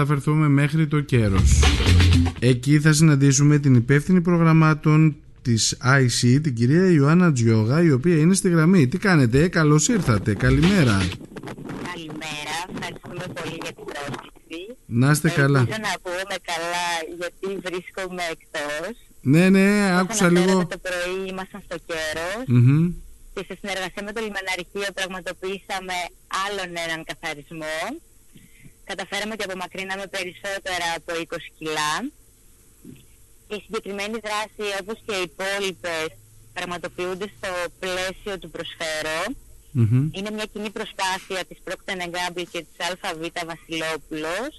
μεταφερθούμε μέχρι το κέρος. Εκεί θα συναντήσουμε την υπεύθυνη προγραμμάτων της IC, την κυρία Ιωάννα Τζιόγα, η οποία είναι στη γραμμή. Τι κάνετε, καλώς ήρθατε, καλημέρα. Καλημέρα, ευχαριστούμε πολύ για την πρόσκληση. Να είστε καλά. Ελπίζω να πούμε καλά γιατί βρίσκομαι εκτός. Ναι, ναι, άκουσα Όταν λίγο. το πρωί ήμασταν στο κέρος Μμμ. και σε συνεργασία με το λιμεναρχείο πραγματοποιήσαμε άλλον έναν καθαρισμό. Καταφέραμε και απομακρύναμε περισσότερα από 20 κιλά. Η συγκεκριμένη δράση, όπως και οι υπόλοιπες πραγματοποιούνται στο πλαίσιο του προσφέρω. Μμμ. Είναι μια κοινή προσπάθεια της Procter Gamble και της ΑΒ Βασιλόπουλος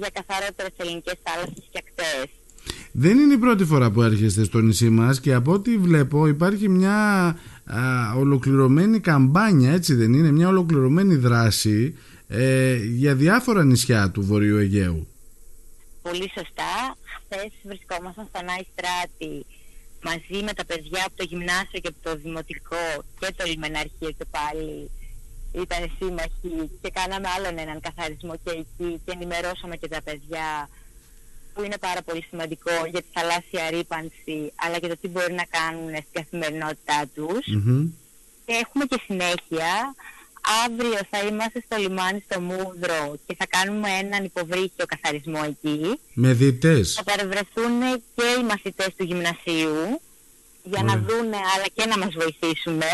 για καθαρότερες ελληνικές θάλασσες και ακτές. Δεν είναι η πρώτη φορά που έρχεστε στο νησί μας και από ό,τι βλέπω υπάρχει μια α, ολοκληρωμένη καμπάνια, έτσι δεν είναι, μια ολοκληρωμένη δράση ε, για διάφορα νησιά του Βορείου Αιγαίου. Πολύ σωστά. Χθες βρισκόμασταν στον Άι Στράτη μαζί με τα παιδιά από το γυμνάσιο και από το δημοτικό και το λιμεναρχείο και πάλι ήταν σύμμαχοι και κάναμε άλλον έναν καθαρισμό και εκεί και ενημερώσαμε και τα παιδιά που είναι πάρα πολύ σημαντικό για τη θαλάσσια ρήπανση αλλά και το τι μπορεί να κάνουν στην καθημερινότητά τους. Μμμ. Και έχουμε και συνέχεια. Αύριο θα είμαστε στο λιμάνι στο Μούδρο και θα κάνουμε έναν υποβρύχιο καθαρισμό εκεί. Με διτές. Θα παρευρεθούν και οι μαθητές του γυμνασίου για να Ωραία. δούνε αλλά και να μας βοηθήσουμε.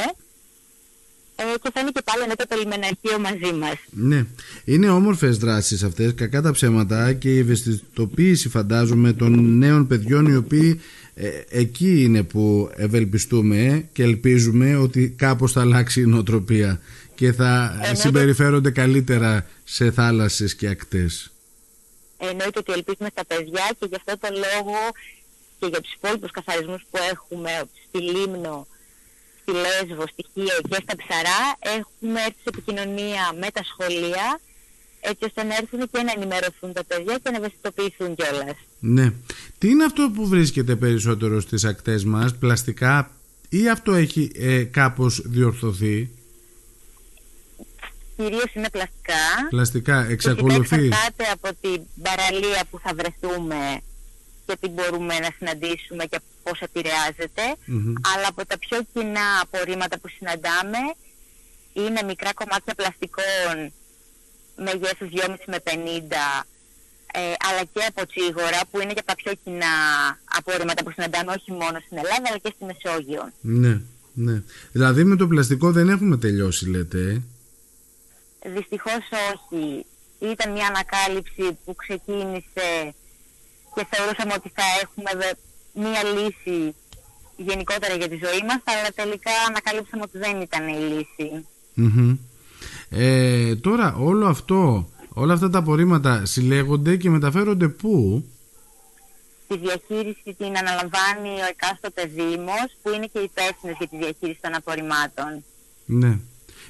Ε, και θα είναι και πάλι μετά το λιμεναρχείο μαζί μας. Ναι, είναι όμορφες δράσεις αυτές, κακά τα ψέματα και η ευαισθητοποίηση φαντάζομαι των νέων παιδιών οι οποίοι ε, εκεί είναι που ευελπιστούμε ε, και ελπίζουμε ότι κάπως θα αλλάξει η νοοτροπία και θα Εννοείται. συμπεριφέρονται καλύτερα σε θάλασσες και ακτές. Εννοείται ότι ελπίζουμε στα παιδιά και γι' αυτό το λόγο και για τους υπόλοιπους καθαρισμούς που έχουμε στη Λίμνο, στη Λέσβο, στη Χίο και στα Ψαρά έχουμε έρθει σε επικοινωνία με τα σχολεία έτσι ώστε να έρθουν και να ενημερωθούν τα παιδιά και να ευαισθητοποιηθούν κιόλας. Ναι. Τι είναι αυτό που βρίσκεται περισσότερο στις ακτές μας, πλαστικά ή αυτό έχει ε, κάπως διορθωθεί; Κυρίως είναι πλαστικά. Πλαστικά Φυσικά εξακολουθείς. εξαρτάται από την παραλία που θα βρεθούμε και τι μπορούμε να συναντήσουμε και πώς επηρεάζεται. Μμμ. Αλλά από τα πιο κοινά απορρίμματα που συναντάμε είναι μικρά κομμάτια πλαστικών μεγέθους 2,5 με 50 ε, αλλά και από τσίγορα που είναι και από τα πιο κοινά απορρίμματα που συναντάμε όχι μόνο στην Ελλάδα αλλά και στη Μεσόγειο. Ναι, ναι. Δηλαδή με το πλαστικό δεν έχουμε τελειώσει λέτε. Ε. Δυστυχώς όχι. Ήταν μια ανακάλυψη που ξεκίνησε και θεωρούσαμε ότι θα έχουμε βε- μια λύση γενικότερα για τη ζωή μας, αλλά τελικά ανακαλύψαμε ότι δεν ήταν η λύση. Μμμ. Ε, τώρα όλο αυτό, όλα αυτά τα απορρίμματα συλλέγονται και μεταφέρονται πού; Τη διαχείριση την αναλαμβάνει ο εκάστοτε Δήμος, που είναι και υπεύθυνος για τη διαχείριση των απορριμμάτων. Ναι.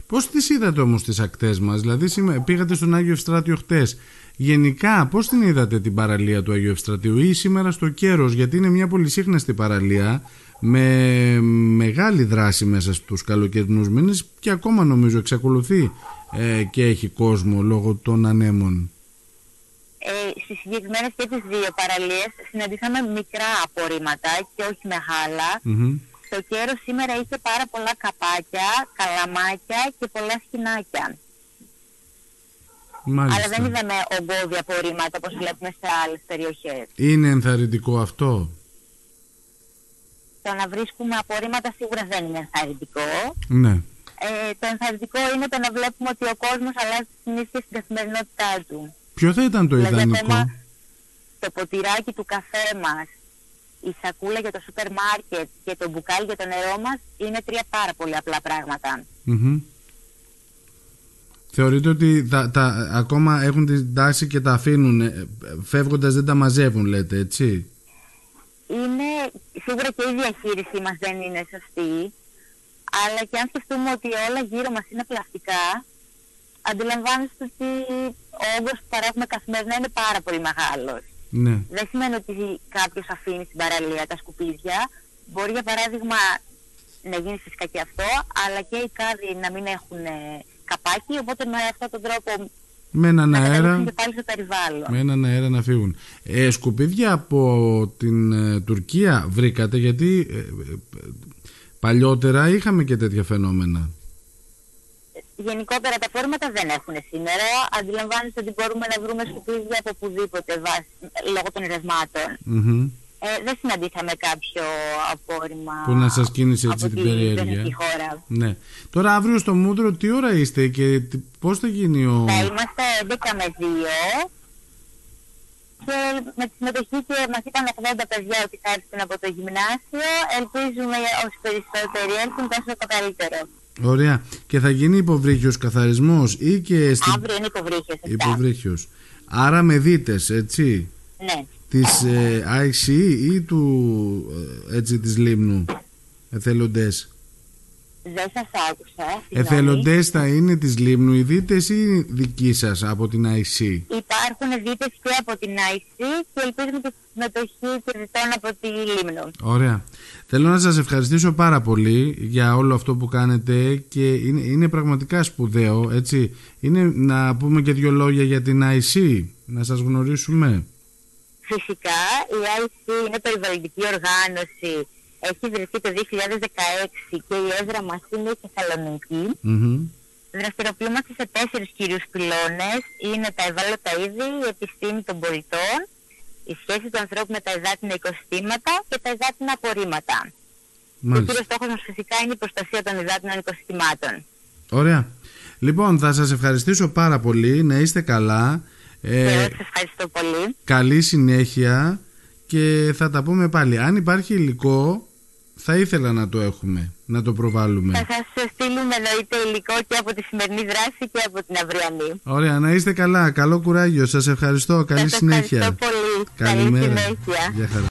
Πώς τις είδατε όμως τις ακτές μας, δηλαδή σήμα- πήγατε στον Άγιο Ευστράτιο χτες. Γενικά πώς την είδατε την παραλία του Αγίου Ευστρατείου ή σήμερα στο Κέρος, γιατί είναι μια πολυσύχναστη παραλία με μεγάλη δράση μέσα στους καλοκαιρινούς μήνες και ακόμα νομίζω εξακολουθεί ε, και έχει κόσμο λόγω των ανέμων. Ε, στις συγκεκριμένες και τις δύο παραλίες συναντήσαμε μικρά απορρίμματα και όχι μεγάλα. Μμμ. Το κέρο σήμερα είχε πάρα πολλά καπάκια, καλαμάκια και πολλά σκηνάκια. Μάλιστα. Αλλά δεν είδαμε ογκώδια απορρίμματα όπως βλέπουμε σε άλλες περιοχές. Είναι ενθαρρυντικό αυτό; Το να βρίσκουμε απορρίμματα σίγουρα δεν είναι ενθαρρυντικό. Ναι. Ε, το ενθαρρυντικό είναι το να βλέπουμε ότι ο κόσμος αλλάζει τις συνήθειες στην καθημερινότητά του. Ποιο θα ήταν το Δηλαδή ιδανικό; ακόμα το ποτηράκι του καφέ μας, η σακούλα για το σούπερ μάρκετ και το μπουκάλι για το νερό μας είναι τρία πάρα πολύ απλά πράγματα. Μμμ. Θεωρείτε ότι τα, τα, ακόμα έχουν την τάση και τα αφήνουν, ε, φεύγοντας δεν τα μαζεύουν λέτε έτσι; είναι σίγουρα και η διαχείρισή μας δεν είναι σωστή αλλά και αν σκεφτούμε ότι όλα γύρω μας είναι πλαστικά αντιλαμβάνεστε ότι ο όγκος που παρέχουμε καθημερινά είναι πάρα πολύ μεγάλος. Ναι. Δεν σημαίνει ότι κάποιος αφήνει στην παραλία τα σκουπίδια. Μπορεί για παράδειγμα να γίνει φυσικά και αυτό, αλλά και οι κάδοι να μην έχουν ε, καπάκι, οπότε με αυτόν τον τρόπο Με έναν να αέρα. καταλήξουν και πάλι στο περιβάλλον. Με έναν αέρα να φύγουν. Ε, σκουπίδια από την ε, Τουρκία βρήκατε γιατί ε, ε, παλιότερα είχαμε και τέτοια φαινόμενα. Γενικότερα τα απόρριματα δεν έχουν σήμερα. Αντιλαμβάνεστε ότι μπορούμε να βρούμε σκουπίδια από οπουδήποτε βάσει, λόγω των ρευμάτων. Μμμ. Ε, δεν συναντήσαμε κάποιο απόρριμα Που να σας κίνησε έτσι από την τη περιέργεια. δυτική χώρα. Ναι. Τώρα αύριο στο Μούτρο τι ώρα είστε και τι- πώς θα γίνει ο... Θα είμαστε 11 με 2 και με τη συμμετοχή και μας είπαν 80 παιδιά ότι θα έρθουν από το γυμνάσιο. Ελπίζουμε όσοι περισσότεροι έρθουν τόσο το καλύτερο. Ωραία. Και θα γίνει υποβρύχιος καθαρισμός ή και στην... Αύριο είναι υποβρύχιος. αυτά. Υποβρύχιος. Άρα με δίτες, έτσι; Ναι. Της ε, IC ή του, ε, έτσι, της Λίμνου. Εθελοντές; Δεν σας άκουσα. συγγνώμη. Εθελοντές θα είναι της Λίμνου οι δίτες ή δική σας από την IC. Υπάρχουν δίτες και από την IC και ελπίζουμε και τη συμμετοχή και διτών από τη Λίμνο. Ωραία. Θέλω να σας ευχαριστήσω πάρα πολύ για όλο αυτό που κάνετε και είναι, είναι πραγματικά σπουδαίο, έτσι. Είναι να πούμε και δύο λόγια για την IC, να σας γνωρίσουμε. Φυσικά η IC είναι περιβαλλοντική οργάνωση. Έχει ιδρυθεί το 2016 και η έδρα μας είναι η Θεσσαλονίκη. Μμμ. Δραστηριοποιούμαστε σε τέσσερις κυρίους πυλώνες. Είναι τα ευάλωτα είδη, η επιστήμη των πολιτών, η σχέση του ανθρώπου με τα υδάτινα οικοσυστήματα και τα υδάτινα απορρίμματα. Και ο Μάλιστα. κύριος στόχος μας φυσικά είναι η προστασία των υδάτινων οικοσυστημάτων. Ωραία. Λοιπόν, θα σας ευχαριστήσω πάρα πολύ, να είστε καλά. Και Ε, εγώ σας ευχαριστώ πολύ. καλή συνέχεια και θα τα πούμε πάλι. Αν υπάρχει υλικό, θα ήθελα να το έχουμε, να το προβάλλουμε. Θα σας στείλουμε εννοείται υλικό και από τη σημερινή δράση και από την αυριανή. Ωραία, να είστε καλά. Καλό κουράγιο. Σας ευχαριστώ. Καλή Σας συνέχεια. ευχαριστώ πολύ. Καλή Καλημέρα. συνέχεια. Γεια χαρά.